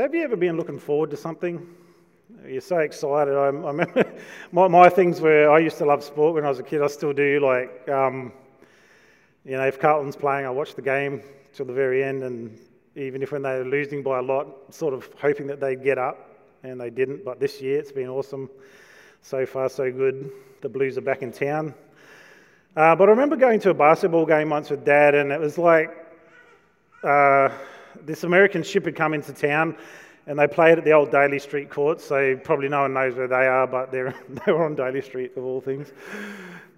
Have you ever been looking forward to something? You're so excited. I, I remember my, my things were I used to love sport when I was a kid. I still do. Like, um, you know, if Carlton's playing, I watch the game till the very end, and even if when they're losing by a lot, sort of hoping that they'd get up, and they didn't. But this year, it's been awesome. So far, so good. The Blues are back in town. Uh, but I remember going to a basketball game once with Dad, and it was like. Uh, this American ship had come into town and they played at the old Daly Street courts. So probably no one knows where they are, but they were on Daly Street of all things.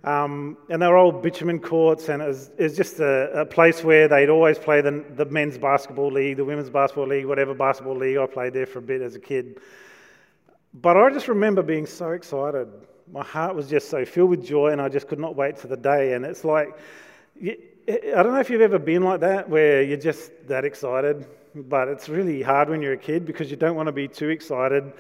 Um, and they were old bitumen courts, and it was, it was just a, a, place where they'd always play the, the men's basketball league, the women's basketball league, whatever basketball league. I played there for a bit as a kid. But I just remember being so excited. My heart was just so filled with joy, and I just could not wait for the day. And it's like, I don't know if you've ever been like that, where you're just that excited, but it's really hard when you're a kid because you don't want to be too excited.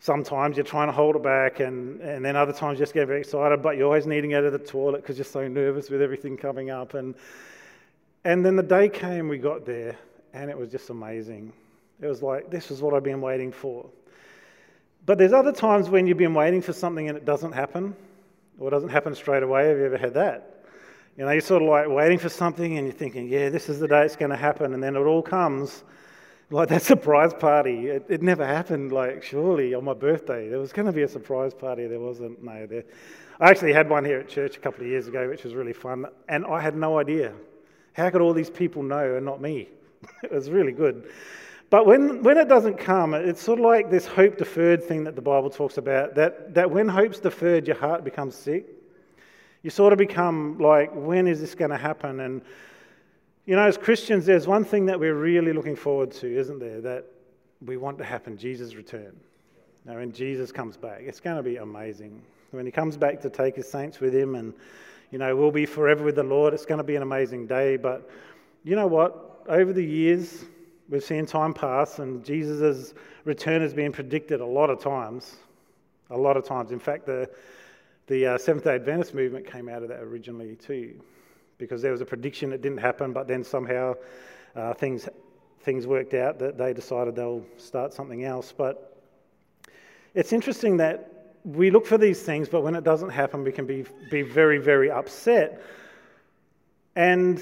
Sometimes you're trying to hold it back, and, and then other times you just get very excited, but you're always needing out of the toilet because you're so nervous with everything coming up. And, and then the day came, we got there, and it was just amazing. It was like, this is what I've been waiting for. But there's other times when you've been waiting for something and it doesn't happen, or it doesn't happen straight away. Have you ever had that? You know, you're sort of like waiting for something and you're thinking, yeah, this is the day it's going to happen. And then it all comes like that surprise party. It, it never happened, like, surely on my birthday. There was going to be a surprise party. There wasn't. No, there. I actually had one here at church a couple of years ago, which was really fun. And I had no idea. How could all these people know and not me? it was really good. But when, when it doesn't come, it's sort of like this hope deferred thing that the Bible talks about that, that when hope's deferred, your heart becomes sick. You sort of become like, when is this going to happen? And, you know, as Christians, there's one thing that we're really looking forward to, isn't there? That we want to happen Jesus' return. Now, when Jesus comes back, it's going to be amazing. When he comes back to take his saints with him, and, you know, we'll be forever with the Lord, it's going to be an amazing day. But you know what? Over the years, we've seen time pass, and Jesus' return has been predicted a lot of times. A lot of times. In fact, the the uh, Seventh day Adventist movement came out of that originally, too, because there was a prediction that didn't happen, but then somehow uh, things, things worked out that they decided they'll start something else. But it's interesting that we look for these things, but when it doesn't happen, we can be, be very, very upset. And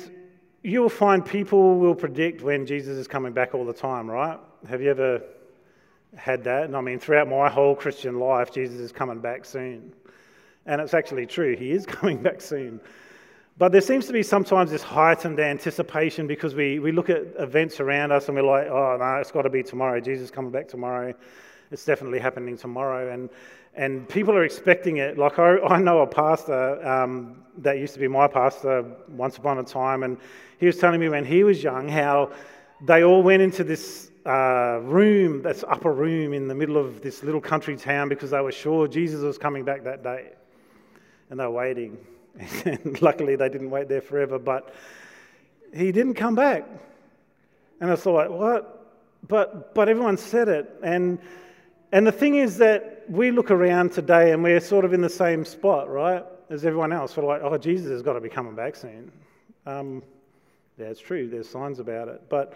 you'll find people will predict when Jesus is coming back all the time, right? Have you ever had that? And I mean, throughout my whole Christian life, Jesus is coming back soon. And it's actually true, he is coming back soon. But there seems to be sometimes this heightened anticipation because we, we look at events around us and we're like, oh, no, it's got to be tomorrow. Jesus coming back tomorrow. It's definitely happening tomorrow. And, and people are expecting it. Like, I, I know a pastor um, that used to be my pastor once upon a time, and he was telling me when he was young how they all went into this uh, room, this upper room in the middle of this little country town because they were sure Jesus was coming back that day and they were waiting. And luckily, they didn't wait there forever, but he didn't come back. And I thought, what? But, but everyone said it. And, and the thing is that we look around today and we're sort of in the same spot, right, as everyone else. We're like, oh, Jesus has got to be coming back soon. Um, yeah, it's true. There's signs about it. But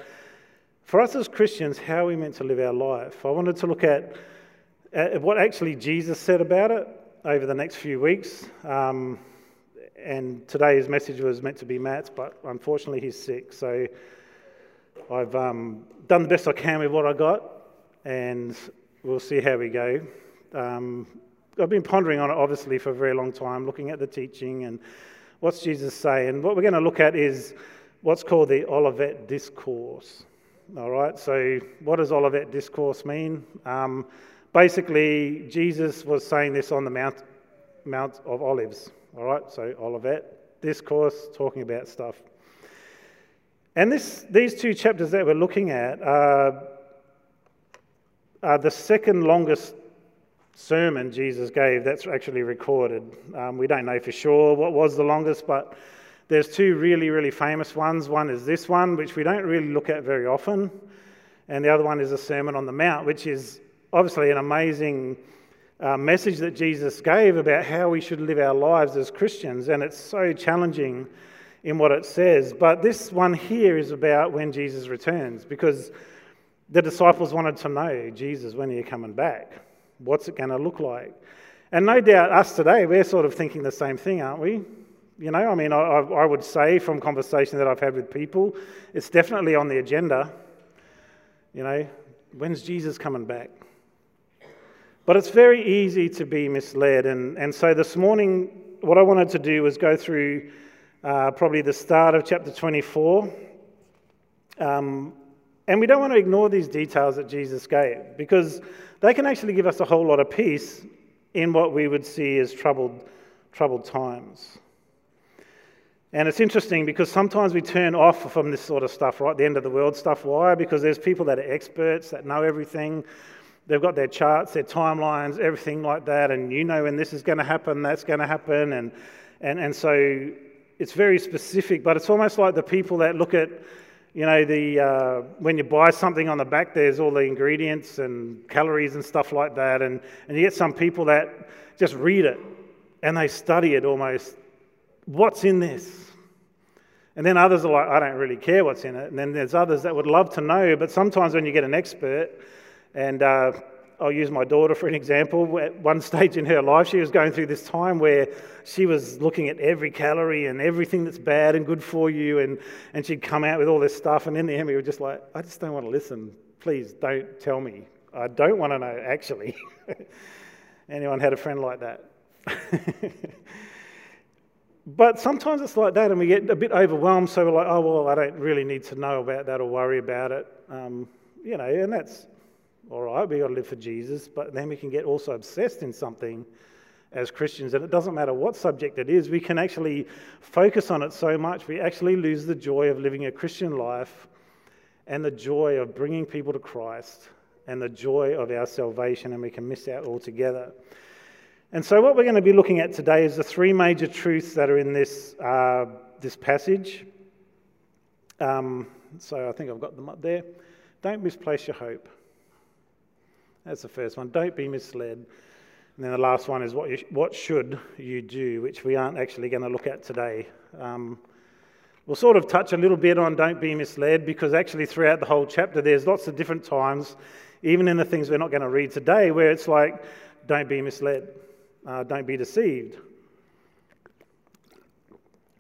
for us as Christians, how are we meant to live our life? I wanted to look at, at what actually Jesus said about it over the next few weeks. Um, and today's message was meant to be Matt's, but unfortunately he's sick. So I've um, done the best I can with what I got, and we'll see how we go. Um, I've been pondering on it obviously for a very long time, looking at the teaching and what's Jesus say. And what we're going to look at is what's called the Olivet Discourse. All right, so what does Olivet Discourse mean? Um, Basically, Jesus was saying this on the Mount, Mount of Olives. All right, so Olivet, discourse, talking about stuff. And this, these two chapters that we're looking at are, are the second longest sermon Jesus gave that's actually recorded. Um, we don't know for sure what was the longest, but there's two really, really famous ones. One is this one, which we don't really look at very often, and the other one is the Sermon on the Mount, which is obviously an amazing uh, message that Jesus gave about how we should live our lives as Christians, and it's so challenging in what it says. But this one here is about when Jesus returns, because The disciples wanted to know, Jesus, when are you coming back? What's it going to look like? And no doubt us today, we're sort of thinking the same thing, aren't we? You know, I mean, I, I would say from conversation that I've had with people, it's definitely on the agenda. You know, when's Jesus coming back? But it's very easy to be misled. And, and so this morning, what I wanted to do was go through uh, probably the start of chapter 24. Um, and we don't want to ignore these details that Jesus gave because they can actually give us a whole lot of peace in what we would see as troubled, troubled times. And it's interesting because sometimes we turn off from this sort of stuff, right? The end of the world stuff. Why? Because there's people that are experts, that know everything. They've got their charts, their timelines, everything like that. And you know when this is going to happen, that's going to happen. And, and, and so it's very specific, but it's almost like the people that look at, you know, the, uh, when you buy something on the back, there's all the ingredients and calories and stuff like that. And, and you get some people that just read it and they study it almost what's in this? And then others are like, I don't really care what's in it. And then there's others that would love to know, but sometimes when you get an expert, and uh, I'll use my daughter for an example. At one stage in her life, she was going through this time where she was looking at every calorie and everything that's bad and good for you, and, and she'd come out with all this stuff. And in the end, we were just like, I just don't want to listen. Please don't tell me. I don't want to know, actually. Anyone had a friend like that? But sometimes it's like that, and we get a bit overwhelmed, so we're like, oh, well, I don't really need to know about that or worry about it. Um, you know, and that's all right, we've got to live for Jesus, but then we can get also obsessed in something as Christians, and it doesn't matter what subject it is, we can actually focus on it so much, we actually lose the joy of living a Christian life and the joy of bringing people to Christ and the joy of our salvation, and we can miss out altogether. And so, what we're going to be looking at today is the three major truths that are in this, uh, this passage. Um, so, I think I've got them up there. Don't misplace your hope. That's the first one. Don't be misled. And then the last one is what, you, what should you do, which we aren't actually going to look at today. Um, we'll sort of touch a little bit on don't be misled because actually throughout the whole chapter there's lots of different times, even in the things we're not going to read today, where it's like don't be misled. Uh, don't be deceived.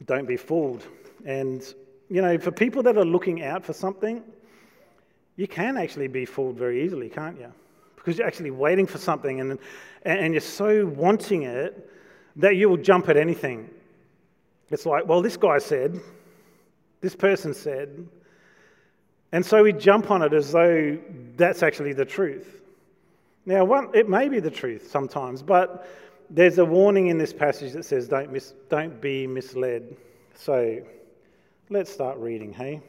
Don't be fooled. And, you know, for people that are looking out for something, you can actually be fooled very easily, can't you? Because you're actually waiting for something and, and you're so wanting it that you will jump at anything. It's like, well, this guy said, this person said, and so we jump on it as though that's actually the truth. Now, one, it may be the truth sometimes, but there's a warning in this passage that says, don't, mis- don't be misled. So let's start reading, hey?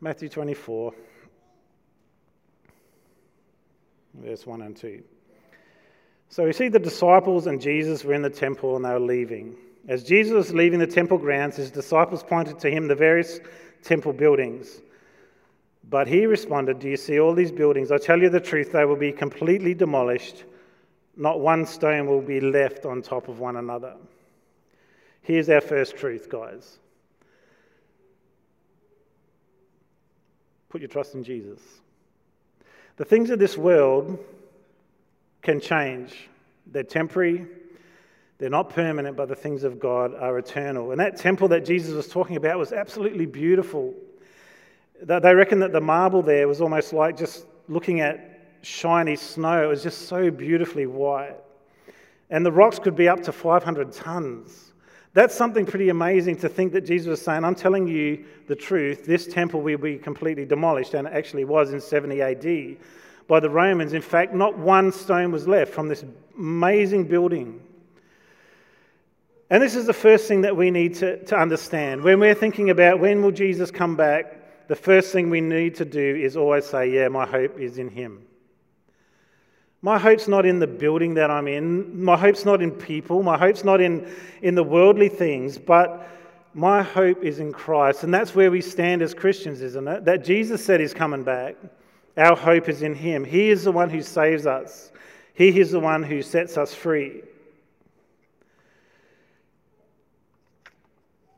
Matthew 24, verse 1 and 2. So we see the disciples and Jesus were in the temple and they were leaving. As Jesus was leaving the temple grounds, his disciples pointed to him the various temple buildings. But he responded, Do you see all these buildings? I tell you the truth, they will be completely demolished. Not one stone will be left on top of one another. Here's our first truth, guys. Put your trust in Jesus. The things of this world can change, they're temporary. They're not permanent, but the things of God are eternal. And that temple that Jesus was talking about was absolutely beautiful. They reckon that the marble there was almost like just looking at shiny snow. It was just so beautifully white. And the rocks could be up to 500 tons. That's something pretty amazing to think that Jesus was saying, I'm telling you the truth, this temple will be completely demolished, and it actually was in 70 AD by the Romans. In fact, not one stone was left from this amazing building. And this is the first thing that we need to, to understand. When we're thinking about when will Jesus come back, the first thing we need to do is always say, Yeah, my hope is in Him. My hope's not in the building that I'm in. My hope's not in people. My hope's not in, in the worldly things, but my hope is in Christ. And that's where we stand as Christians, isn't it? That Jesus said He's coming back. Our hope is in Him. He is the one who saves us, He is the one who sets us free.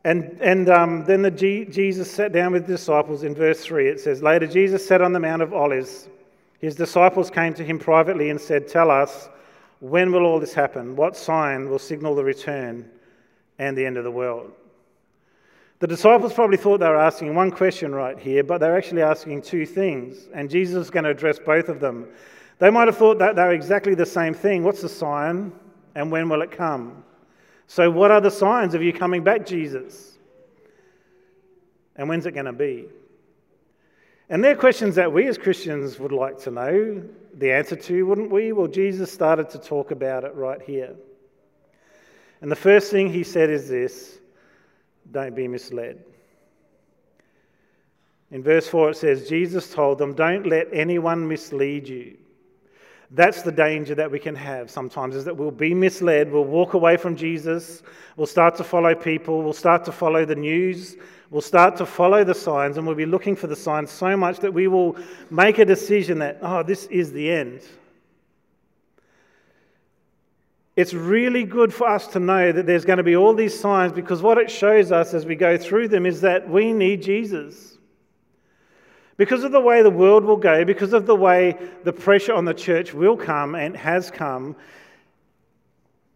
And, and um, then the G- Jesus sat down with the disciples in verse 3. It says, Later, Jesus sat on the Mount of Olives. His disciples came to him privately and said, Tell us, when will all this happen? What sign will signal the return and the end of the world? The disciples probably thought they were asking one question right here, but they're actually asking two things, and Jesus is going to address both of them. They might have thought that they were exactly the same thing. What's the sign, and when will it come? So, what are the signs of you coming back, Jesus? And when's it going to be? And they're questions that we as Christians would like to know the answer to, wouldn't we? Well, Jesus started to talk about it right here. And the first thing he said is this don't be misled. In verse 4, it says, Jesus told them, Don't let anyone mislead you. That's the danger that we can have sometimes, is that we'll be misled, we'll walk away from Jesus, we'll start to follow people, we'll start to follow the news, we'll start to follow the signs, and we'll be looking for the signs so much that we will make a decision that, oh, this is the end. It's really good for us to know that there's going to be all these signs because what it shows us as we go through them is that we need Jesus. Because of the way the world will go, because of the way the pressure on the church will come and has come,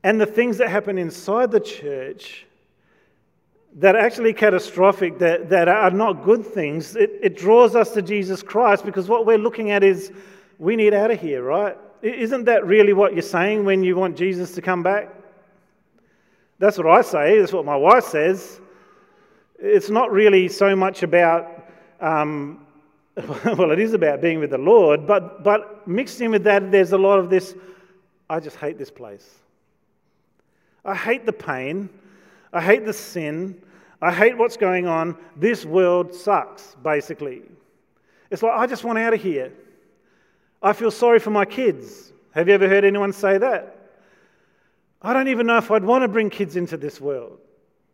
and the things that happen inside the church that are actually catastrophic, that, that are not good things, it, it draws us to Jesus Christ because what we're looking at is we need out of here, right? Isn't that really what you're saying when you want Jesus to come back? That's what I say. That's what my wife says. It's not really so much about, um, well, it is about being with the Lord, but, but mixed in with that, there's a lot of this I just hate this place. I hate the pain. I hate the sin. I hate what's going on. This world sucks, basically. It's like, I just want out of here. I feel sorry for my kids. Have you ever heard anyone say that? I don't even know if I'd want to bring kids into this world.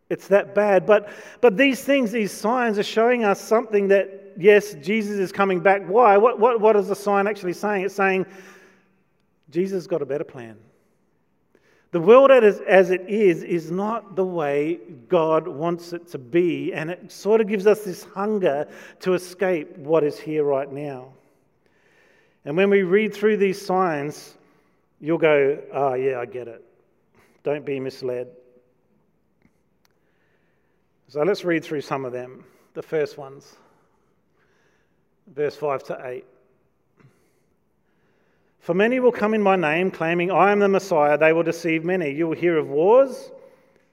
It's that bad. But, but these things, these signs, are showing us something that, yes, Jesus is coming back. Why? What, what, what is the sign actually saying? It's saying Jesus got a better plan. The world as it is is not the way God wants it to be, and it sort of gives us this hunger to escape what is here right now. And when we read through these signs, you'll go, oh, yeah, I get it. Don't be misled. So let's read through some of them. The first ones, verse 5 to 8. For many will come in my name, claiming, I am the Messiah. They will deceive many. You will hear of wars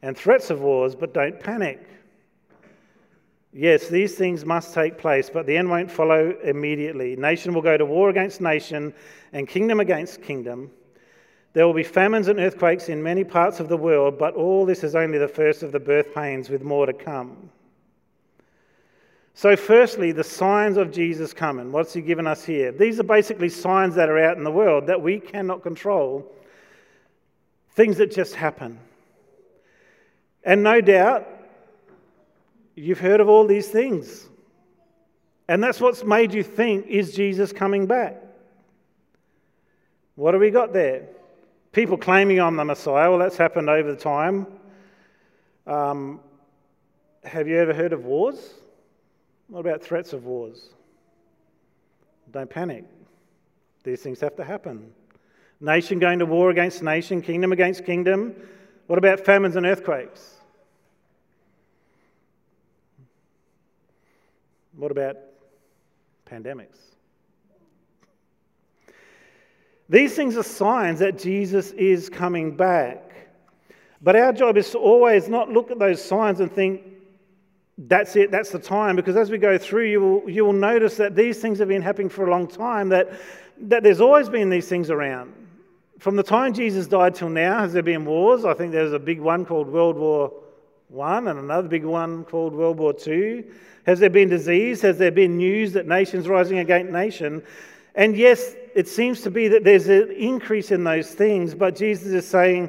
and threats of wars, but don't panic. Yes, these things must take place, but the end won't follow immediately. Nation will go to war against nation and kingdom against kingdom. There will be famines and earthquakes in many parts of the world, but all this is only the first of the birth pains, with more to come. So, firstly, the signs of Jesus coming. What's he given us here? These are basically signs that are out in the world that we cannot control, things that just happen. And no doubt, You've heard of all these things. And that's what's made you think, is Jesus coming back? What have we got there? People claiming I'm the Messiah. Well, that's happened over time. Um, have you ever heard of wars? What about threats of wars? Don't panic. These things have to happen. Nation going to war against nation, kingdom against kingdom. What about famines and earthquakes? What about pandemics? These things are signs that Jesus is coming back. But our job is to always not look at those signs and think, that's it, that's the time. Because as we go through, you will, you will notice that these things have been happening for a long time, that, that there's always been these things around. From the time Jesus died till now, has there been wars? I think there's a big one called World War one and another big one called World War II? Has there been disease? Has there been news that nations rising against nation? And yes, it seems to be that there's an increase in those things, but Jesus is saying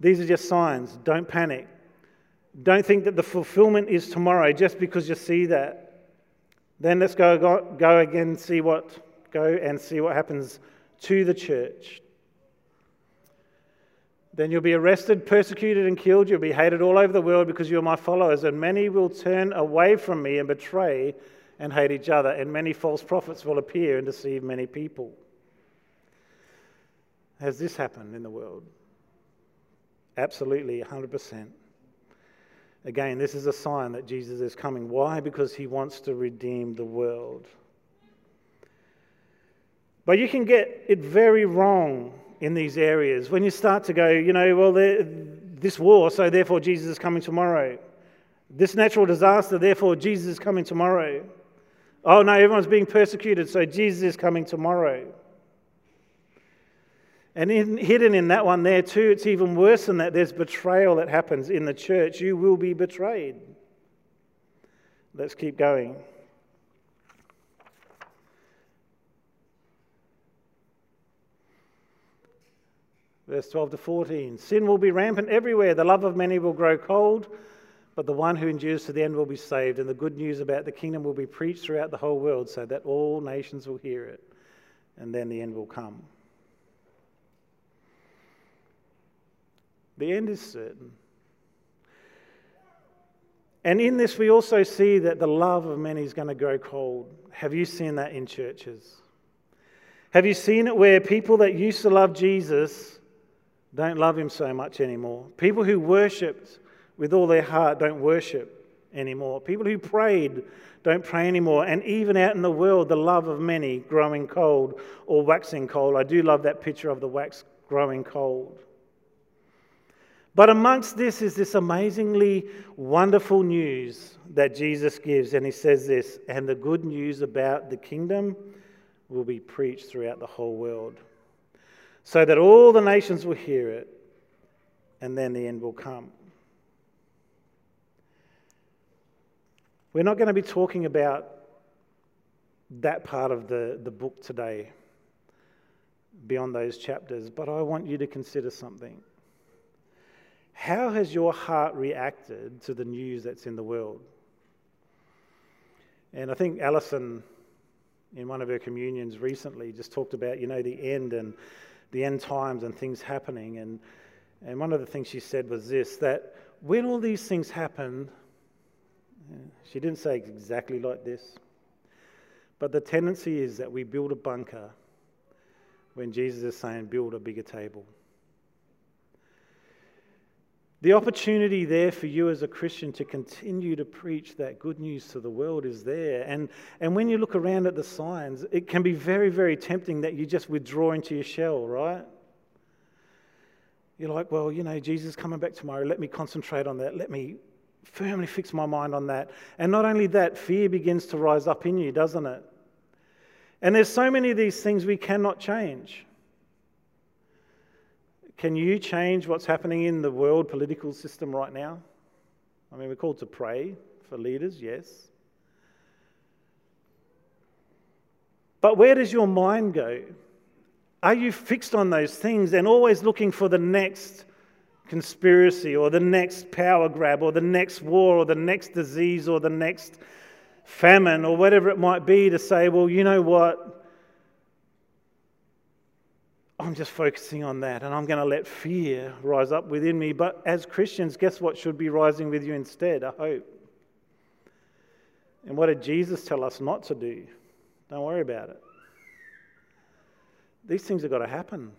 these are just signs. Don't panic. Don't think that the fulfillment is tomorrow just because you see that. Then let's go, go, go again see what go and see what happens to the church. Then you'll be arrested, persecuted, and killed. You'll be hated all over the world because you're my followers, and many will turn away from me and betray and hate each other, and many false prophets will appear and deceive many people. Has this happened in the world? Absolutely, 100%. Again, this is a sign that Jesus is coming. Why? Because he wants to redeem the world. But you can get it very wrong in these areas when you start to go, you know, well, this war, so therefore Jesus is coming tomorrow. This natural disaster, therefore Jesus is coming tomorrow. Oh no, everyone's being persecuted, so Jesus is coming tomorrow. And in, hidden in that one there, too, it's even worse than that. There's betrayal that happens in the church. You will be betrayed. Let's keep going. Verse 12 to 14 Sin will be rampant everywhere. The love of many will grow cold, but the one who endures to the end will be saved. And the good news about the kingdom will be preached throughout the whole world so that all nations will hear it. And then the end will come. The end is certain. And in this, we also see that the love of many is going to grow cold. Have you seen that in churches? Have you seen it where people that used to love Jesus don't love him so much anymore? People who worshipped with all their heart don't worship anymore. People who prayed don't pray anymore. And even out in the world, the love of many growing cold or waxing cold. I do love that picture of the wax growing cold. But amongst this is this amazingly wonderful news that Jesus gives. And he says this, and the good news about the kingdom will be preached throughout the whole world, so that all the nations will hear it, and then the end will come. We're not going to be talking about that part of the, the book today, beyond those chapters, but I want you to consider something. How has your heart reacted to the news that's in the world? And I think Alison, in one of her communions recently, just talked about, you know, the end and the end times and things happening. And, and one of the things she said was this that when all these things happen, she didn't say exactly like this, but the tendency is that we build a bunker when Jesus is saying, build a bigger table. The opportunity there for you as a Christian to continue to preach that good news to the world is there. And, and when you look around at the signs, it can be very, very tempting that you just withdraw into your shell, right? You're like, well, you know, Jesus coming back tomorrow. Let me concentrate on that. Let me firmly fix my mind on that. And not only that, fear begins to rise up in you, doesn't it? And there's so many of these things we cannot change. Can you change what's happening in the world political system right now? I mean, we're called to pray for leaders, yes. But where does your mind go? Are you fixed on those things and always looking for the next conspiracy or the next power grab or the next war or the next disease or the next famine or whatever it might be to say, well, you know what? I'm just focusing on that and I'm going to let fear rise up within me. But as Christians, guess what should be rising with you instead? A hope. And what did Jesus tell us not to do? Don't worry about it. These things have got to happen.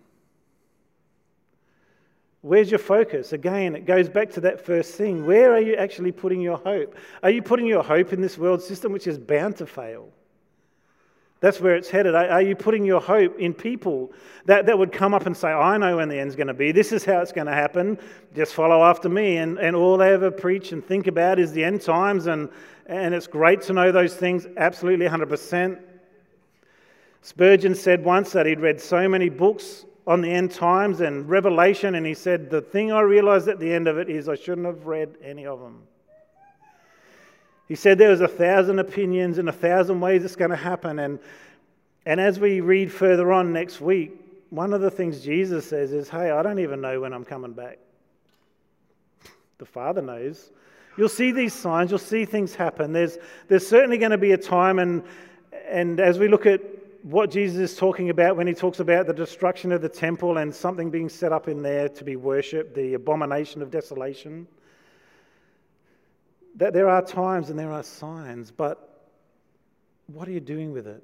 Where's your focus? Again, it goes back to that first thing. Where are you actually putting your hope? Are you putting your hope in this world system which is bound to fail? That's where it's headed. Are you putting your hope in people that, that would come up and say, I know when the end's going to be. This is how it's going to happen. Just follow after me. And, and all they ever preach and think about is the end times. And, and it's great to know those things, absolutely 100%. Spurgeon said once that he'd read so many books on the end times and Revelation, and he said, The thing I realized at the end of it is I shouldn't have read any of them. He said there was a thousand opinions and a thousand ways it's going to happen. And, and as we read further on next week, one of the things Jesus says is, Hey, I don't even know when I'm coming back. The Father knows. You'll see these signs, you'll see things happen. There's, there's certainly going to be a time, and, and as we look at what Jesus is talking about when he talks about the destruction of the temple and something being set up in there to be worshipped, the abomination of desolation. That there are times and there are signs, but what are you doing with it?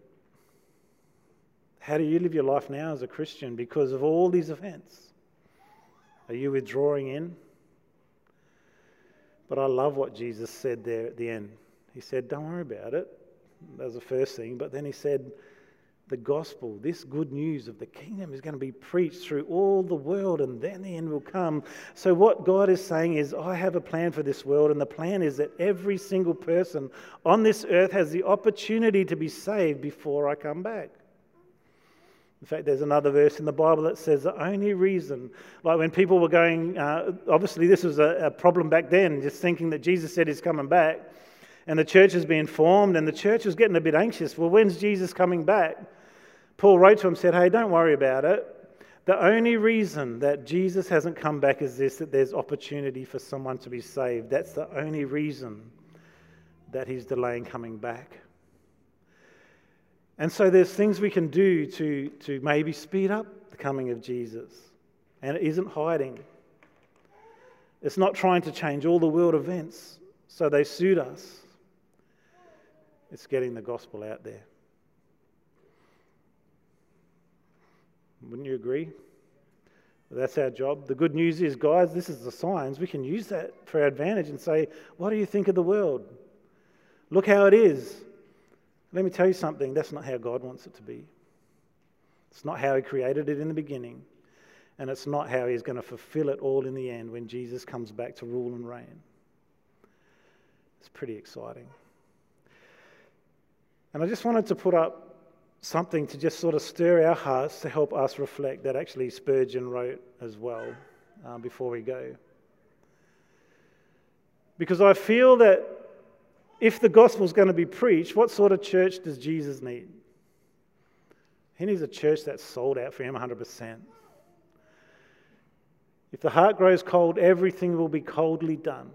How do you live your life now as a Christian because of all these events? Are you withdrawing in? But I love what Jesus said there at the end. He said, Don't worry about it. That was the first thing. But then he said, the gospel, this good news of the kingdom is going to be preached through all the world and then the end will come. So, what God is saying is, I have a plan for this world, and the plan is that every single person on this earth has the opportunity to be saved before I come back. In fact, there's another verse in the Bible that says the only reason, like when people were going, uh, obviously, this was a, a problem back then, just thinking that Jesus said he's coming back, and the church is being formed, and the church was getting a bit anxious. Well, when's Jesus coming back? Paul wrote to him said, Hey, don't worry about it. The only reason that Jesus hasn't come back is this that there's opportunity for someone to be saved. That's the only reason that he's delaying coming back. And so there's things we can do to, to maybe speed up the coming of Jesus. And it isn't hiding. It's not trying to change all the world events so they suit us. It's getting the gospel out there. Wouldn't you agree? That's our job. The good news is, guys, this is the signs. We can use that for our advantage and say, What do you think of the world? Look how it is. Let me tell you something that's not how God wants it to be. It's not how He created it in the beginning, and it's not how He's going to fulfill it all in the end when Jesus comes back to rule and reign. It's pretty exciting. And I just wanted to put up something to just sort of stir our hearts to help us reflect that actually Spurgeon wrote as well um, before we go. Because I feel that if the gospel is going to be preached, what sort of church does Jesus need? He needs a church that's sold out for Him 100%. If the heart grows cold, everything will be coldly done.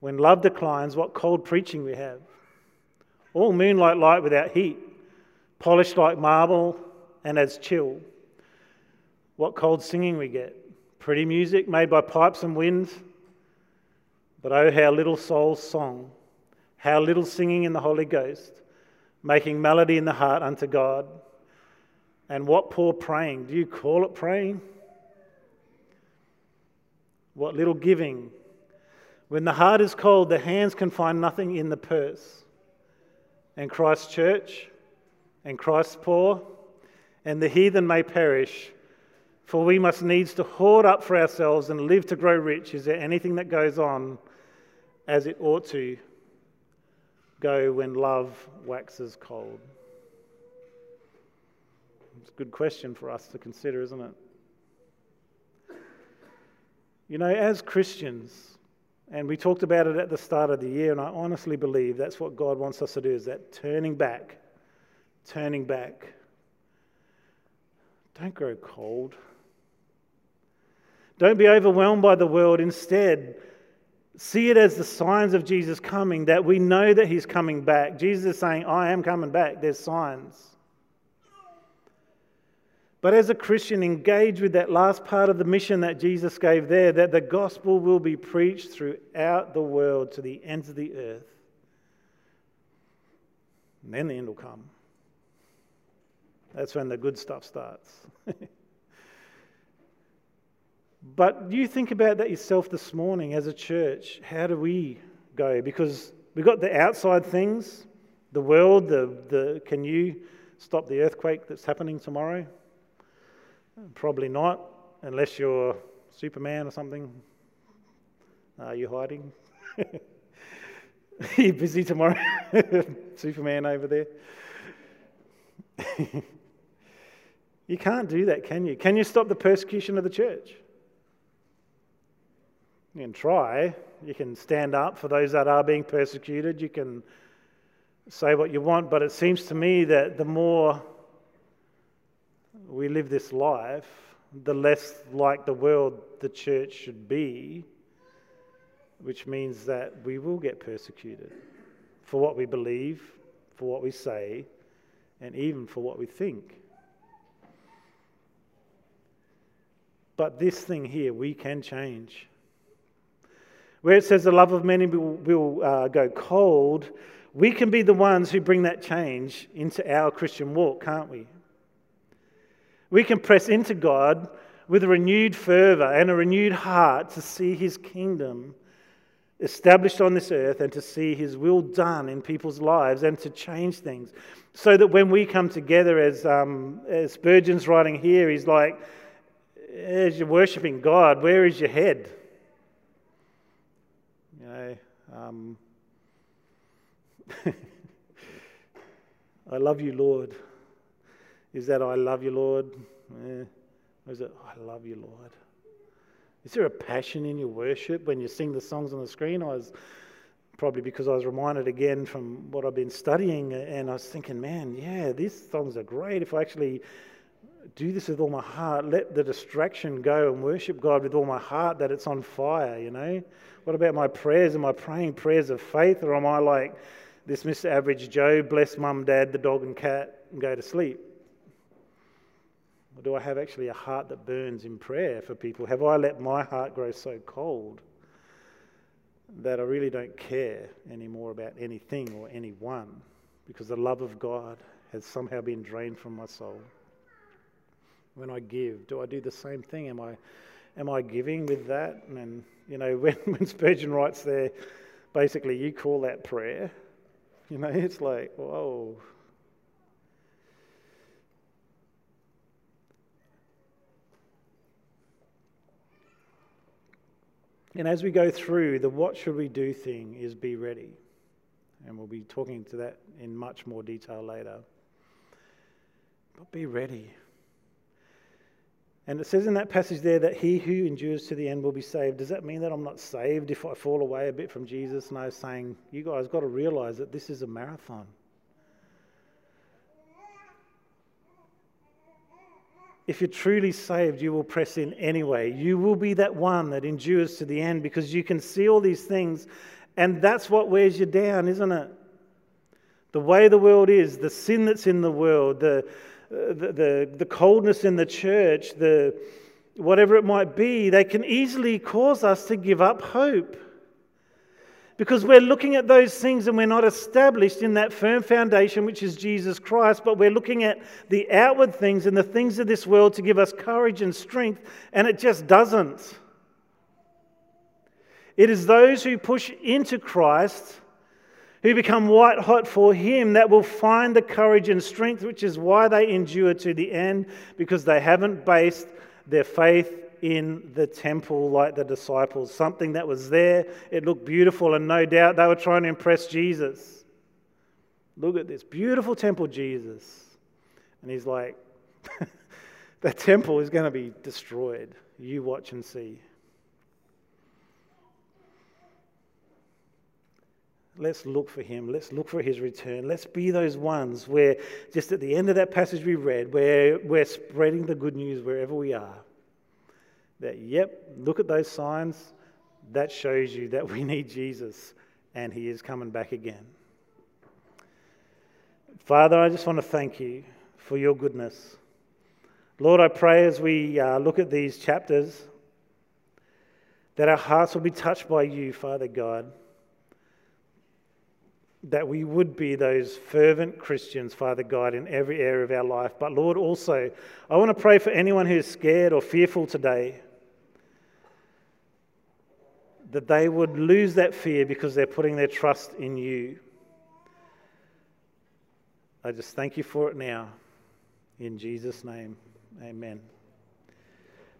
When love declines, what cold preaching we have. All moonlight light without heat polished like marble and as chill. What cold singing we get. Pretty music made by pipes and winds. But oh, how little soul's song, how little singing in the Holy Ghost, making melody in the heart unto God. And what poor praying. Do you call it praying? What little giving. When the heart is cold, the hands can find nothing in the purse. And Christ's church, and Christ's poor, and the heathen may perish. For we must needs to hoard up for ourselves and live to grow rich. Is there anything that goes on as it ought to go when love waxes cold? It's a good question for us to consider, isn't it? You know, as Christians, and we talked about it at the start of the year, and I honestly believe that's what God wants us to do is that turning back turning back. Don't grow cold. Don't be overwhelmed by the world. Instead, see it as the signs of Jesus coming, that we know that he's coming back. Jesus is saying, I am coming back. There's signs. But as a Christian, engage with that last part of the mission that Jesus gave there that the gospel will be preached throughout the world to the ends of the earth. And then the end will come. That's when the good stuff starts. but you think about that yourself this morning as a church. How do we go? Because we've got the outside things, the world, the, the can you stop the earthquake that's happening tomorrow? Probably not, unless you're Superman or something. Are you hiding? Are you busy tomorrow? Superman over there. You can't do that, can you? Can you stop the persecution of the church? You can try. You can stand up for those that are being persecuted. You can say what you want, but it seems to me that the more we live this life, the less like the world the church should be, which means that we will get persecuted for what we believe, for what we say, and even for what we think. But this thing here, we can change. Where it says the love of many will, will uh, go cold, we can be the ones who bring that change into our Christian walk, can't we? We can press into God with a renewed fervour and a renewed heart to see His kingdom established on this earth and to see His will done in people's lives and to change things. So that when we come together, as, um, as Spurgeon's writing here, he's like, as you're worshipping God, where is your head? You know, um, I love you, Lord. Is that I love you, Lord? Eh. Or is it I love you, Lord? Is there a passion in your worship when you sing the songs on the screen? I was probably because I was reminded again from what I've been studying, and I was thinking, man, yeah, these songs are great. If I actually do this with all my heart, let the distraction go and worship God with all my heart, that it's on fire, you know? What about my prayers? Am I praying prayers of faith, or am I like this Mr. Average Joe, bless mum, dad, the dog, and cat, and go to sleep? Or do I have actually a heart that burns in prayer for people? Have I let my heart grow so cold that I really don't care anymore about anything or anyone because the love of God has somehow been drained from my soul? When I give, do I do the same thing? Am I, am I giving with that? And, you know, when, when Spurgeon writes there, basically, you call that prayer. You know, it's like, whoa, And as we go through, the what should we do thing is be ready. And we'll be talking to that in much more detail later. But be ready. And it says in that passage there that he who endures to the end will be saved. Does that mean that I'm not saved if I fall away a bit from Jesus? No, saying, you guys got to realize that this is a marathon. if you're truly saved, you will press in anyway. You will be that one that endures to the end because you can see all these things, and that's what wears you down, isn't it? The way the world is, the sin that's in the world, the, the, the, coldness in the church, the, whatever it might be, they can easily cause us to give up hope because we're looking at those things and we're not established in that firm foundation which is Jesus Christ, but we're looking at the outward things and the things of this world to give us courage and strength, and it just doesn't. It is those who push into Christ, who become white hot for Him, that will find the courage and strength, which is why they endure to the end, because they haven't based their faith in the temple like the disciples, something that was there. It looked beautiful, and no doubt they were trying to impress Jesus. Look at this beautiful temple, Jesus. And he's like, the temple is going to be destroyed. You watch and see. Let's look for him. Let's look for his return. Let's be those ones where, just at the end of that passage we read, where we're spreading the good news wherever we are that, yep, look at those signs. That shows you that we need Jesus and he is coming back again. Father, I just want to thank you for your goodness. Lord, I pray as we uh, look at these chapters that our hearts will be touched by you, Father God. That we would be those fervent Christians, Father God, in every area of our life. But Lord, also, I want to pray for anyone who is scared or fearful today that they would lose that fear because they're putting their trust in you. I just thank you for it now. In Jesus' name, amen.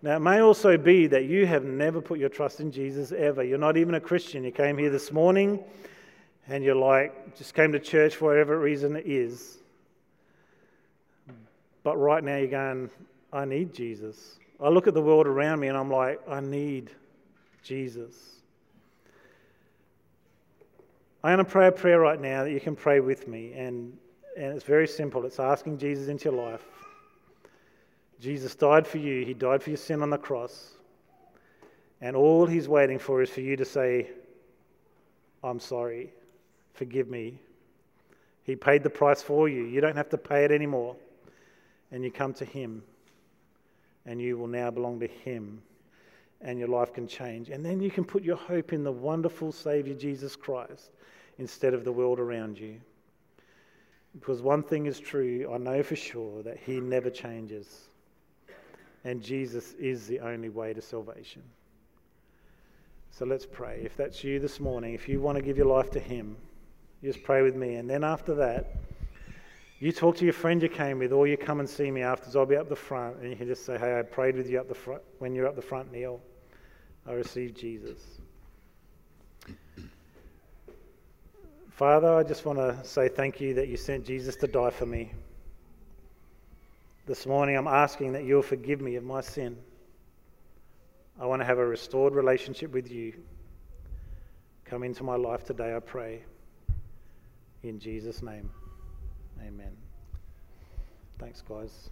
Now, it may also be that you have never put your trust in Jesus ever. You're not even a Christian. You came here this morning and you're like, just came to church for whatever reason it is. But right now you're going, I need Jesus. I look at the world around me and I'm like, I need Jesus. I'm going to pray a prayer right now that you can pray with me. And, and it's very simple it's asking Jesus into your life. Jesus died for you, He died for your sin on the cross. And all He's waiting for is for you to say, I'm sorry, forgive me. He paid the price for you. You don't have to pay it anymore. And you come to Him, and you will now belong to Him, and your life can change. And then you can put your hope in the wonderful Savior Jesus Christ instead of the world around you. Because one thing is true, I know for sure that He never changes. And Jesus is the only way to salvation. So let's pray. If that's you this morning, if you want to give your life to Him, just pray with me. And then after that, you talk to your friend you came with, or you come and see me afterwards. I'll be up the front, and you can just say, Hey, I prayed with you up the front. When you're up the front, Neil, I received Jesus. Father, I just want to say thank you that you sent Jesus to die for me. This morning, I'm asking that you'll forgive me of my sin. I want to have a restored relationship with you. Come into my life today, I pray. In Jesus' name, amen. Thanks, guys.